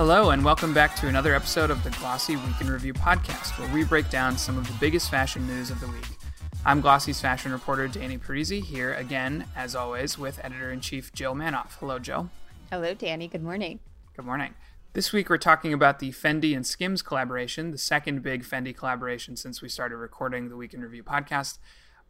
Hello, and welcome back to another episode of the Glossy Week in Review podcast, where we break down some of the biggest fashion news of the week. I'm Glossy's fashion reporter Danny Parisi, here again, as always, with editor in chief Jill Manoff. Hello, Jill. Hello, Danny. Good morning. Good morning. This week, we're talking about the Fendi and Skims collaboration, the second big Fendi collaboration since we started recording the Week in Review podcast.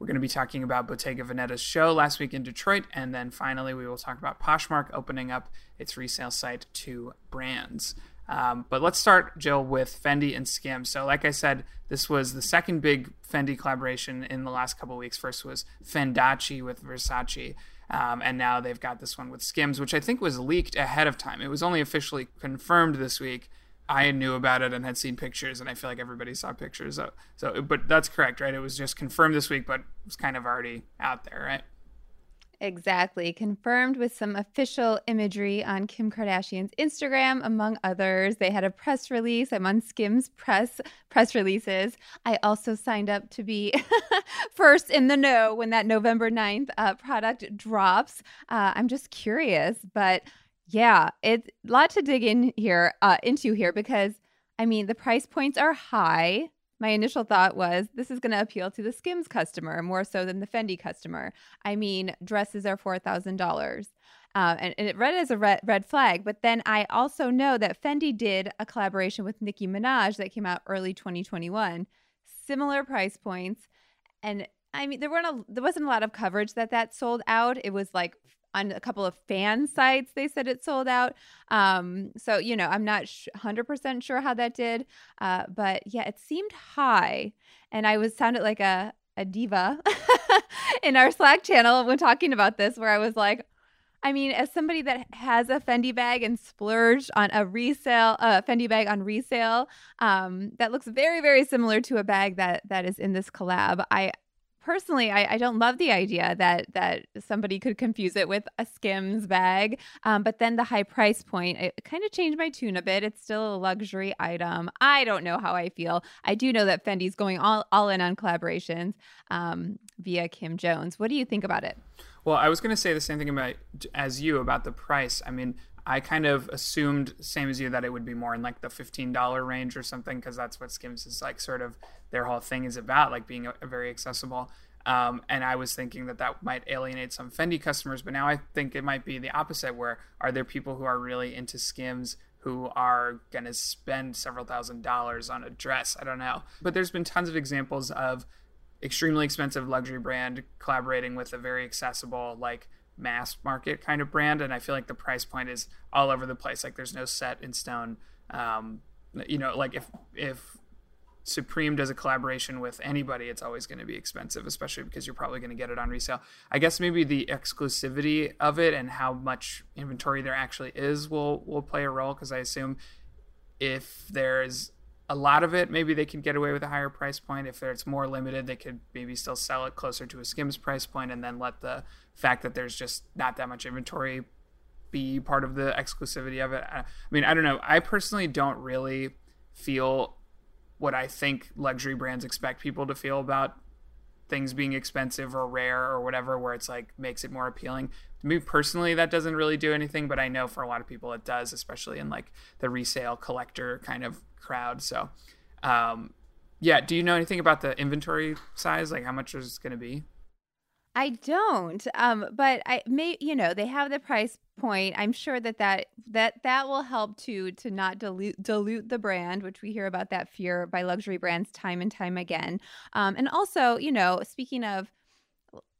We're going to be talking about Bottega Veneta's show last week in Detroit, and then finally we will talk about Poshmark opening up its resale site to brands. Um, but let's start, Jill, with Fendi and Skims. So, like I said, this was the second big Fendi collaboration in the last couple weeks. First was Fendace with Versace, um, and now they've got this one with Skims, which I think was leaked ahead of time. It was only officially confirmed this week, I knew about it and had seen pictures, and I feel like everybody saw pictures. So, so, but that's correct, right? It was just confirmed this week, but it was kind of already out there, right? Exactly. Confirmed with some official imagery on Kim Kardashian's Instagram, among others. They had a press release. I'm on Skims press press releases. I also signed up to be first in the know when that November 9th uh, product drops. Uh, I'm just curious, but yeah, it's a lot to dig in here uh, into here because I mean the price points are high. My initial thought was this is going to appeal to the Skims customer more so than the Fendi customer. I mean, dresses are four thousand dollars, uh, and, and, it read as a red, red flag. But then I also know that Fendi did a collaboration with Nicki Minaj that came out early 2021, similar price points, and I mean there weren't a, there wasn't a lot of coverage that that sold out. It was like on a couple of fan sites they said it sold out um so you know i'm not sh- 100% sure how that did uh but yeah it seemed high and i was sounded like a a diva in our slack channel when talking about this where i was like I mean, as somebody that has a Fendi bag and splurged on a resale, a uh, Fendi bag on resale, um, that looks very, very similar to a bag that that is in this collab. I personally, I, I, don't love the idea that that somebody could confuse it with a Skims bag. Um, but then the high price point, it kind of changed my tune a bit. It's still a luxury item. I don't know how I feel. I do know that Fendi's going all, all in on collaborations um, via Kim Jones. What do you think about it? Well, I was going to say the same thing about as you about the price. I mean, I kind of assumed, same as you, that it would be more in like the $15 range or something, because that's what Skims is like, sort of their whole thing is about, like being a, a very accessible. Um, and I was thinking that that might alienate some Fendi customers, but now I think it might be the opposite, where are there people who are really into Skims who are going to spend several thousand dollars on a dress? I don't know. But there's been tons of examples of extremely expensive luxury brand collaborating with a very accessible, like, mass market kind of brand and i feel like the price point is all over the place. Like there's no set in stone. Um, you know like if if supreme does a collaboration with anybody it's always going to be expensive especially because you're probably going to get it on resale. I guess maybe the exclusivity of it and how much inventory there actually is will will play a role because i assume if there's a lot of it, maybe they could get away with a higher price point. If it's more limited, they could maybe still sell it closer to a Skims price point and then let the fact that there's just not that much inventory be part of the exclusivity of it. I mean, I don't know. I personally don't really feel what I think luxury brands expect people to feel about things being expensive or rare or whatever, where it's like makes it more appealing. To me personally, that doesn't really do anything, but I know for a lot of people it does, especially in like the resale collector kind of crowd. So, um, yeah. Do you know anything about the inventory size? Like how much is going to be? I don't. Um, but I may, you know, they have the price point. I'm sure that that that that will help to to not dilute dilute the brand, which we hear about that fear by luxury brands time and time again. Um, and also, you know, speaking of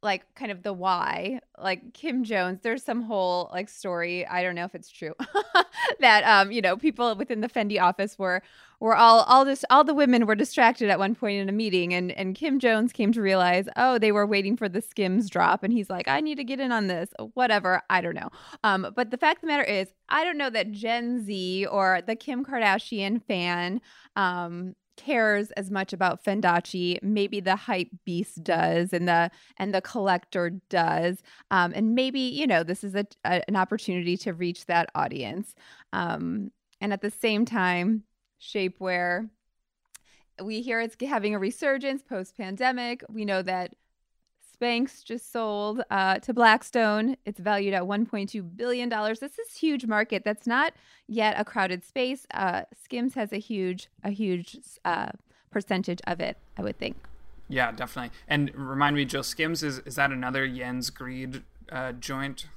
like kind of the why like kim jones there's some whole like story i don't know if it's true that um you know people within the fendi office were were all all this all the women were distracted at one point in a meeting and and kim jones came to realize oh they were waiting for the skims drop and he's like i need to get in on this whatever i don't know. Um but the fact of the matter is i don't know that gen z or the kim kardashian fan um cares as much about Fendace. Maybe the hype beast does, and the and the collector does. Um, and maybe you know this is a, a, an opportunity to reach that audience. Um, and at the same time, shapewear. We hear it's having a resurgence post pandemic. We know that Spanx just sold uh, to Blackstone. It's valued at 1.2 billion dollars. This is huge market. That's not yet a crowded space. Uh, Skims has a huge, a huge uh, percentage of it. I would think. Yeah, definitely. And remind me, Joe, Skims is is that another Jens Grede uh, joint?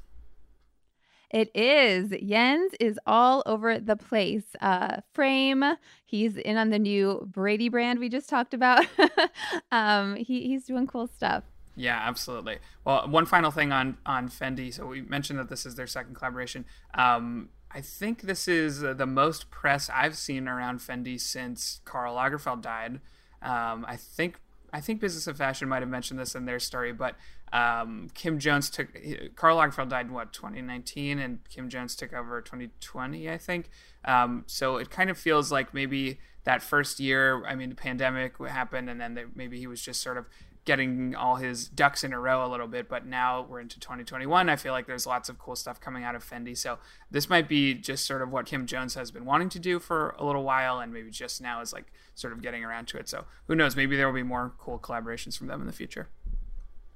It is. Jens is all over the place. Uh, Frame, he's in on the new Brady brand we just talked about. um, he, he's doing cool stuff. Yeah, absolutely. Well, one final thing on on Fendi. So we mentioned that this is their second collaboration. Um, I think this is the most press I've seen around Fendi since Karl Lagerfeld died. Um, I think I think Business of Fashion might have mentioned this in their story, but um, Kim Jones took Karl Lagerfeld died in what 2019, and Kim Jones took over 2020, I think. Um, so it kind of feels like maybe that first year, I mean, the pandemic happened, and then they, maybe he was just sort of getting all his ducks in a row a little bit. But now we're into 2021. I feel like there's lots of cool stuff coming out of Fendi. So this might be just sort of what Kim Jones has been wanting to do for a little while, and maybe just now is like sort of getting around to it. So who knows? Maybe there will be more cool collaborations from them in the future.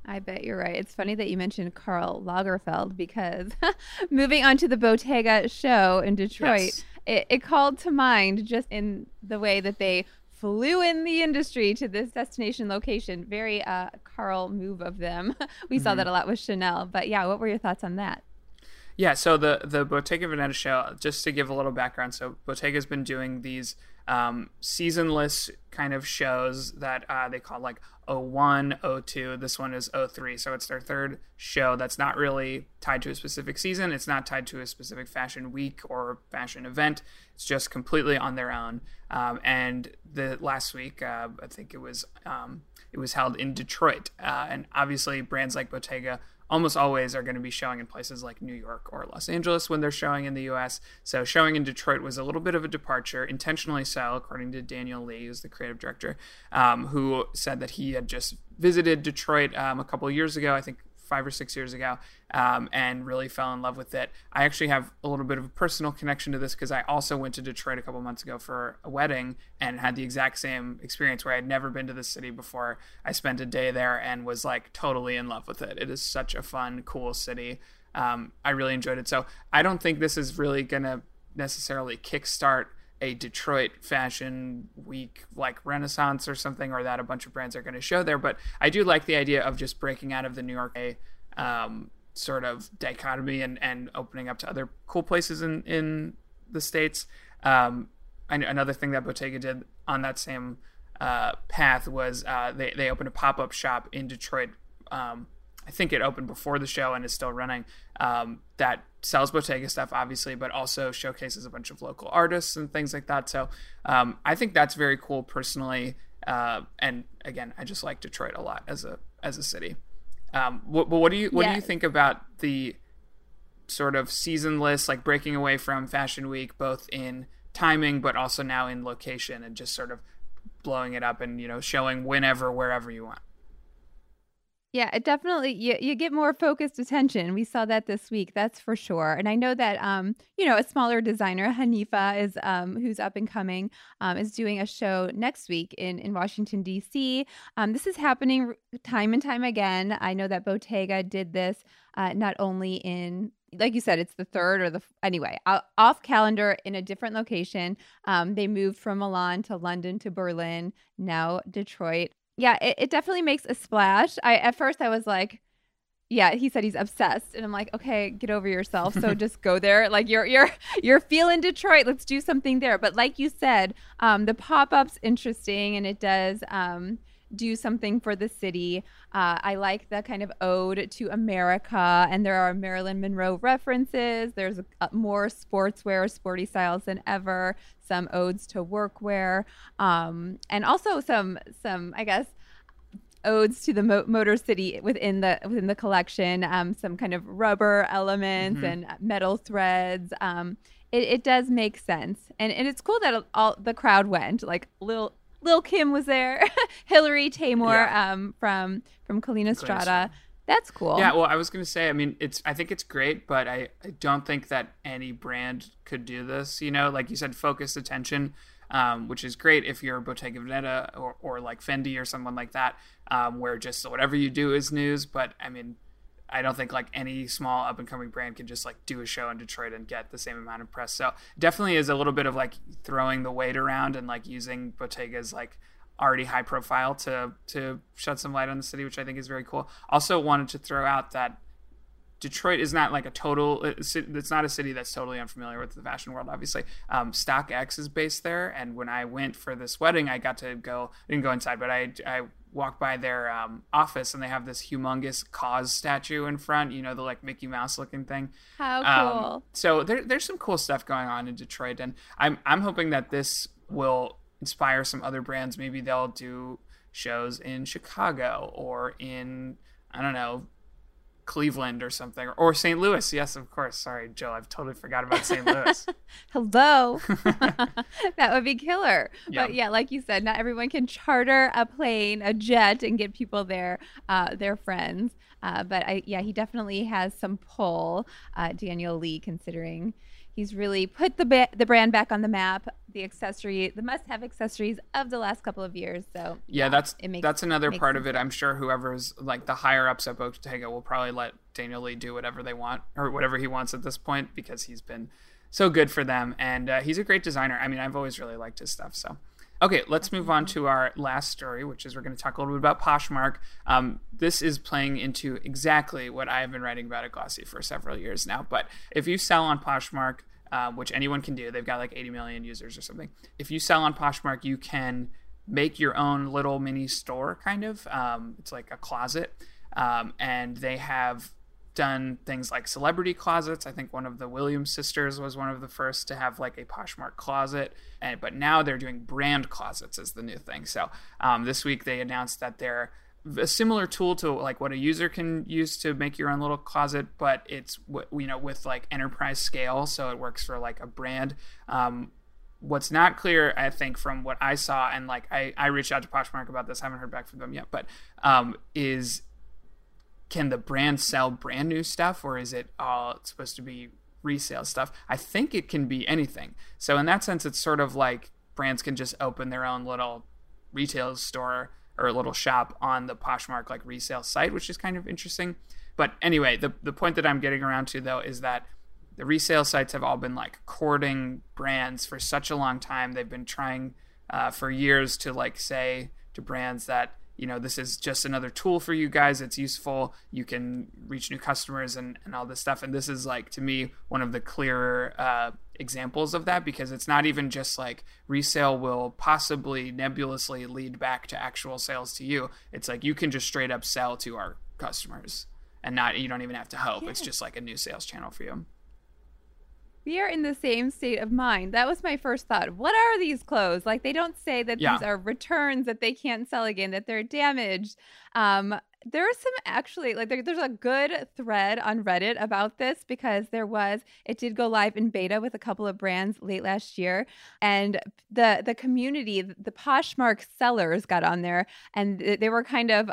I bet you're right. It's funny that you mentioned Karl Lagerfeld because moving on to the Bottega show in Detroit, yes. it, it called to mind just in the way that they flew in the industry to this destination location. Very uh, Karl move of them. we mm-hmm. saw that a lot with Chanel. But yeah, what were your thoughts on that? Yeah, so the the Bottega Veneta show, just to give a little background, so Bottega's been doing these um, seasonless kind of shows that uh, they call like 01, 02. This one is 03. So it's their third show that's not really tied to a specific season. It's not tied to a specific fashion week or fashion event. It's just completely on their own. Um, and the last week, uh, I think it was um, it was held in Detroit. Uh, and obviously, brands like Bottega almost always are going to be showing in places like New York or Los Angeles when they're showing in the US. So showing in Detroit was a little bit of a departure, intentionally so, according to Daniel Lee, who's the creative director, um, who said that he had just visited Detroit um, a couple of years ago, I think five or six years ago, um, and really fell in love with it. I actually have a little bit of a personal connection to this because I also went to Detroit a couple months ago for a wedding and had the exact same experience where I'd never been to the city before. I spent a day there and was like totally in love with it. It is such a fun, cool city. Um, I really enjoyed it. So I don't think this is really going to necessarily kickstart a Detroit fashion week like Renaissance or something, or that a bunch of brands are going to show there. But I do like the idea of just breaking out of the New York um, sort of dichotomy and, and opening up to other cool places in, in the States. Um, another thing that Bottega did on that same uh, path was uh, they, they opened a pop up shop in Detroit. Um, I think it opened before the show and is still running. Um, that sells Bottega stuff, obviously, but also showcases a bunch of local artists and things like that. So um, I think that's very cool personally. Uh, and again, I just like Detroit a lot as a as a city. Um, what, what do you what yeah. do you think about the sort of seasonless, like breaking away from Fashion Week, both in timing but also now in location, and just sort of blowing it up and you know showing whenever wherever you want. Yeah, it definitely you, you get more focused attention. We saw that this week, that's for sure. And I know that um, you know, a smaller designer, Hanifa, is um who's up and coming, um, is doing a show next week in in Washington, DC. Um, this is happening time and time again. I know that Bottega did this uh, not only in like you said, it's the third or the anyway off calendar in a different location. Um, they moved from Milan to London to Berlin, now Detroit yeah, it, it definitely makes a splash. I at first I was like, yeah, he said he's obsessed, and I'm like, okay, get over yourself. So just go there. Like you're you're you're feeling Detroit. Let's do something there. But like you said, um, the pop up's interesting, and it does um, do something for the city. Uh, I like the kind of ode to America, and there are Marilyn Monroe references. There's a more sportswear, sporty styles than ever. Some odes to workwear, um, and also some some I guess odes to the Mo- Motor City within the within the collection. Um, some kind of rubber elements mm-hmm. and metal threads. Um, it, it does make sense, and and it's cool that all the crowd went. Like little Lil Kim was there, Hillary Taymour yeah. um, from from Collina Strada. That's cool. Yeah, well, I was gonna say, I mean, it's I think it's great, but I, I don't think that any brand could do this. You know, like you said, focused attention. um, which is great if you're Bottega Veneta or, or like Fendi or someone like that, um, where just whatever you do is news. But I mean, I don't think like any small up and coming brand can just like do a show in Detroit and get the same amount of press. So definitely is a little bit of like throwing the weight around and like using Bottega's like already high profile to to shed some light on the city, which I think is very cool. Also wanted to throw out that Detroit is not like a total. It's not a city that's totally unfamiliar with the fashion world. Obviously, um, StockX is based there, and when I went for this wedding, I got to go. I didn't go inside, but I I walked by their um, office, and they have this humongous KAWS statue in front. You know, the like Mickey Mouse looking thing. How Um, cool! so there, there's some cool stuff going on in Detroit, and I'm I'm hoping that this will inspire some other brands. Maybe they'll do shows in Chicago or in I don't know Cleveland or something or St. Louis. Yes, of course. Sorry, Joe, I've totally forgot about St. Louis. Hello. that would be killer. Yeah. But yeah, like you said, not everyone can charter a plane, a jet, and get people there, uh, their friends. Uh, but I, yeah, he definitely has some pull, uh, Daniel Lee, considering he's really put the ba- the brand back on the map. The accessory, the must-have accessories of the last couple of years. So yeah, that's it makes that's another part of it. I'm sure whoever's like the higher ups at Bottega will probably let Daniel Lee do whatever they want or whatever he wants at this point because he's been so good for them and uh, he's a great designer. I mean, I've always really liked his stuff. So, okay, let's move on to our last story, which is we're going to talk a little bit about Poshmark. Um, this is playing into exactly what I have been writing about at Glossy for several years now. But if you sell on Poshmark, uh, which anyone can do, they've got like 80 million users or something. If you sell on Poshmark, you can make your own little mini store, kind of. Um, it's like a closet, um, and they have done things like celebrity closets. I think one of the Williams sisters was one of the first to have like a Poshmark closet, and but now they're doing brand closets as the new thing. So um, this week they announced that they're a similar tool to like what a user can use to make your own little closet, but it's you know with like enterprise scale, so it works for like a brand. Um, what's not clear, I think, from what I saw, and like I, I reached out to Poshmark about this, I haven't heard back from them yet, but um, is can the brand sell brand new stuff or is it all supposed to be resale stuff? I think it can be anything. So in that sense, it's sort of like brands can just open their own little retail store or a little shop on the Poshmark like resale site, which is kind of interesting. But anyway, the the point that I'm getting around to though is that the resale sites have all been like courting brands for such a long time. They've been trying uh, for years to like say to brands that you know this is just another tool for you guys. It's useful. You can reach new customers and and all this stuff. And this is like to me one of the clearer uh, examples of that because it's not even just like resale will possibly nebulously lead back to actual sales to you. It's like you can just straight up sell to our customers and not you don't even have to hope. It's just like a new sales channel for you. We are in the same state of mind. That was my first thought. What are these clothes? Like they don't say that Yeah. these are returns that they can't sell again, that they're damaged. Um, there are some actually like there, there's a good thread on Reddit about this because there was it did go live in beta with a couple of brands late last year, and the the community, the Poshmark sellers got on there and they were kind of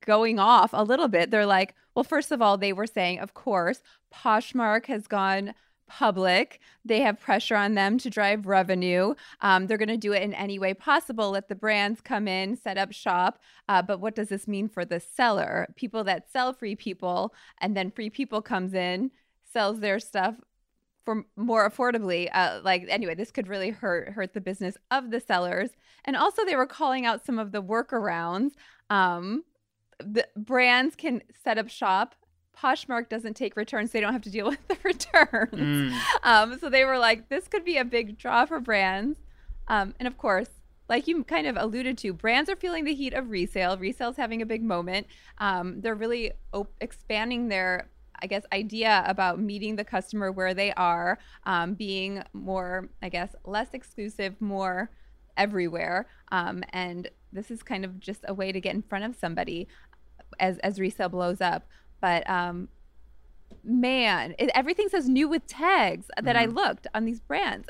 going off a little bit. They're like, well, first of all, they were saying, of course, Poshmark has gone public. They have pressure on them to drive revenue. Um, they're going to do it in any way possible. Let the brands come in, set up shop. Uh, but what does this mean for the seller? People that sell free people, and then free people comes in, sells their stuff for more affordably. Uh, like anyway, this could really hurt hurt the business of the sellers. And also, they were calling out some of the workarounds. Um, the brands can set up shop. Poshmark doesn't take returns. They don't have to deal with the returns. Mm. Um, so they were like, this could be a big draw for brands. Um, and of course, like you kind of alluded to, brands are feeling the heat of resale. Resale's having a big moment. Um, they're really op- expanding their, I guess, idea about meeting the customer where they are, um, being more, I guess, less exclusive, more everywhere. Um, and this is kind of just a way to get in front of somebody as as resale blows up. But um, man, it, everything says new with tags that I looked on these brands.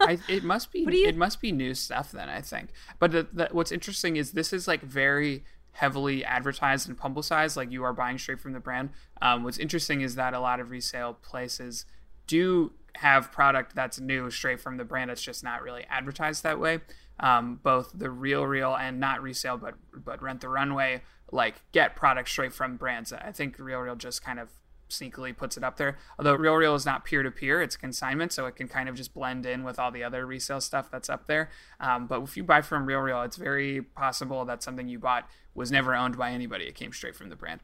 I, it must be you- it must be new stuff then I think. But the, the, what's interesting is this is like very heavily advertised and publicized. Like you are buying straight from the brand. Um, what's interesting is that a lot of resale places do have product that's new straight from the brand. It's just not really advertised that way. Um, both the Real Real and not resale, but but Rent the Runway like get products straight from brands. I think Real Real just kind of sneakily puts it up there. Although Real Real is not peer to peer, it's consignment, so it can kind of just blend in with all the other resale stuff that's up there. Um, but if you buy from Real Real, it's very possible that something you bought was never owned by anybody. It came straight from the brand.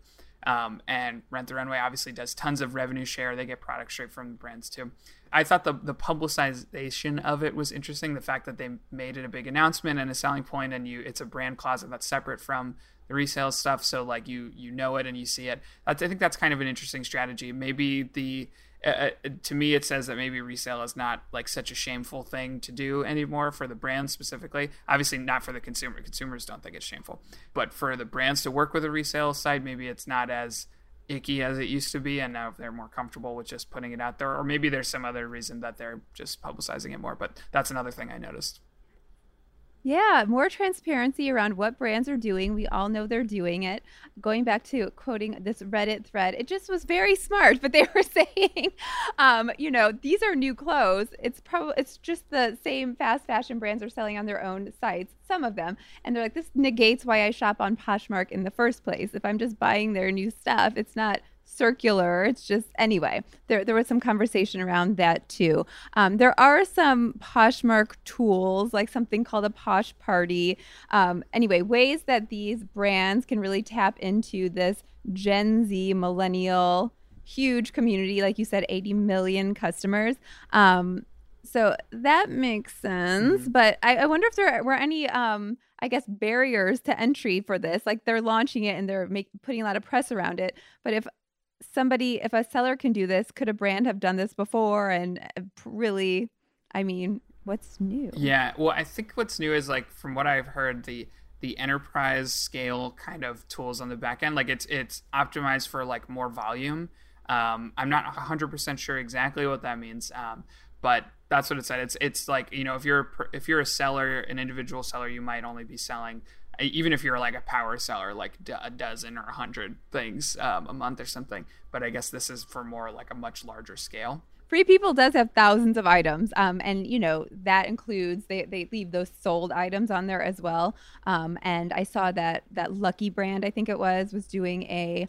Um, and Rent the Runway obviously does tons of revenue share. They get products straight from the brands too. I thought the the publicization of it was interesting. The fact that they made it a big announcement and a selling point, and you it's a brand closet that's separate from the resale stuff. So like you you know it and you see it. I think that's kind of an interesting strategy. Maybe the uh, uh, to me it says that maybe resale is not like such a shameful thing to do anymore for the brand specifically obviously not for the consumer consumers don't think it's shameful but for the brands to work with a resale side maybe it's not as icky as it used to be and now they're more comfortable with just putting it out there or maybe there's some other reason that they're just publicizing it more but that's another thing i noticed yeah, more transparency around what brands are doing. We all know they're doing it. Going back to quoting this Reddit thread, it just was very smart. But they were saying, um, you know, these are new clothes. It's probably it's just the same fast fashion brands are selling on their own sites, some of them, and they're like, this negates why I shop on Poshmark in the first place. If I'm just buying their new stuff, it's not circular. It's just anyway. There there was some conversation around that too. Um, there are some Poshmark tools, like something called a Posh Party. Um, anyway, ways that these brands can really tap into this Gen Z millennial huge community, like you said, 80 million customers. Um, so that makes sense. Mm-hmm. But I, I, wonder if there were any, um, I guess, barriers to entry for this. Like they're launching it and they're make, putting a lot of press around it. But if somebody, if a seller can do this, could a brand have done this before? And uh, really, I mean, what's new? Yeah, well, I think what's new is like from what I've heard, the the enterprise scale kind of tools on the back end, like it's it's optimized for like more volume. Um, I'm not 100% sure exactly what that means, um, but that's what it said. It's it's like you know if you're if you're a seller, an individual seller, you might only be selling even if you're like a power seller, like a dozen or a hundred things um, a month or something. But I guess this is for more like a much larger scale. Free People does have thousands of items, um, and you know that includes they, they leave those sold items on there as well. Um, and I saw that that Lucky brand, I think it was, was doing a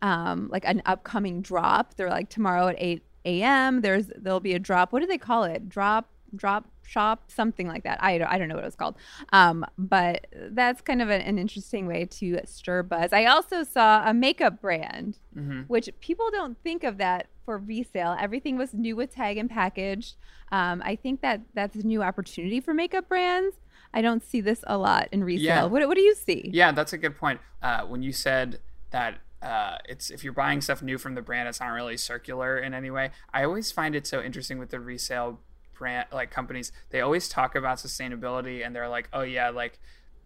um, like an upcoming drop. They're like tomorrow at eight a.m. There's there'll be a drop. What do they call it? Drop drop shop, something like that. I don't, I don't know what it was called. Um, but that's kind of an, an, interesting way to stir buzz. I also saw a makeup brand, mm-hmm. which people don't think of that for resale. Everything was new with tag and packaged. Um, I think that that's a new opportunity for makeup brands. I don't see this a lot in resale. Yeah. What, what do you see? Yeah, that's a good point. Uh, when you said that uh, it's if you're buying stuff new from the brand, it's not really circular in any way. I always find it so interesting with the resale brand like companies they always talk about sustainability and they're like oh yeah like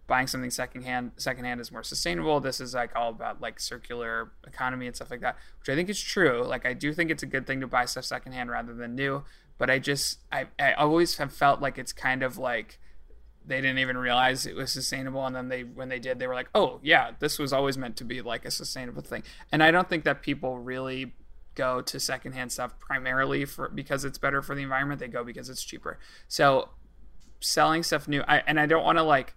buying something secondhand secondhand is more sustainable. This is like all about like circular economy and stuff like that which i think is true. Like i do think it's a good thing to buy stuff secondhand rather than new but i just i, I always have felt like it's kind of like they didn't even realize it was sustainable and then they when they did they were like oh yeah this was always meant to be like a sustainable thing. And i don't think that people really go to secondhand stuff primarily for because it's better for the environment. They go because it's cheaper. So selling stuff new, I, and I don't want to like,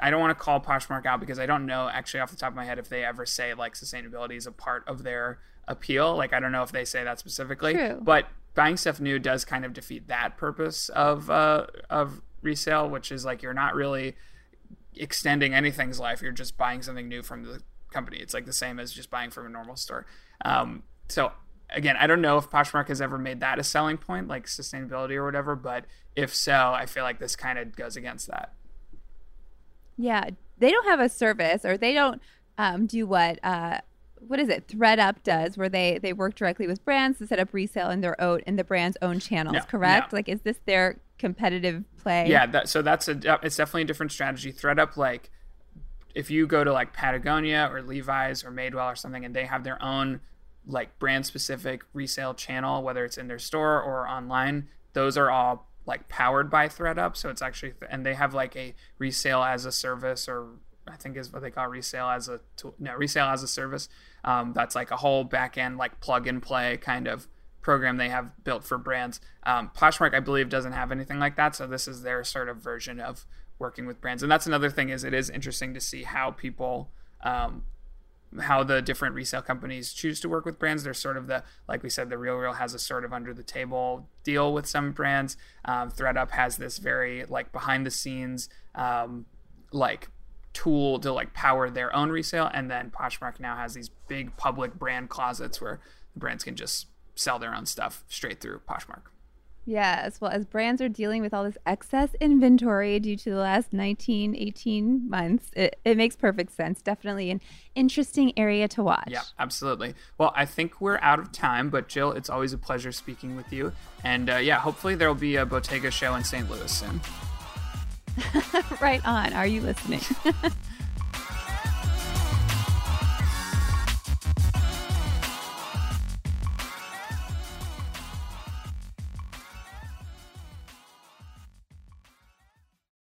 I don't want to call Poshmark out because I don't know actually off the top of my head if they ever say like sustainability is a part of their appeal. Like I don't know if they say that specifically, True. but buying stuff new does kind of defeat that purpose of uh, of resale, which is like you're not really extending anything's life. You're just buying something new from the company. It's like the same as just buying from a normal store. Um, so again, I don't know if Poshmark has ever made that a selling point, like sustainability or whatever, but if so, I feel like this kind of goes against that. Yeah, they don't have a service, or they don't um, do what uh, what is it? ThredUp does, where they they work directly with brands to set up resale in their own in the brand's own channels. Yeah, correct? Yeah. Like, is this their competitive play? Yeah, that, so that's a it's definitely a different strategy. ThredUp, like, if you go to like Patagonia or Levi's or Madewell or something, and they have their own like brand specific resale channel, whether it's in their store or online, those are all like powered by ThredUp. So it's actually, and they have like a resale as a service, or I think is what they call resale as a tool. No, resale as a service. Um, that's like a whole back end, like plug and play kind of program they have built for brands. Um, Poshmark, I believe, doesn't have anything like that, so this is their sort of version of working with brands. And that's another thing is it is interesting to see how people um, how the different resale companies choose to work with brands. There's sort of the, like we said, the Real Real has a sort of under the table deal with some brands. Um, ThredUp has this very like behind the scenes, um, like tool to like power their own resale. And then Poshmark now has these big public brand closets where the brands can just sell their own stuff straight through Poshmark. Yes. Well, as brands are dealing with all this excess inventory due to the last 19, 18 months, it, it makes perfect sense. Definitely an interesting area to watch. Yeah, absolutely. Well, I think we're out of time, but Jill, it's always a pleasure speaking with you. And uh, yeah, hopefully there'll be a Bottega show in St. Louis soon. right on. Are you listening?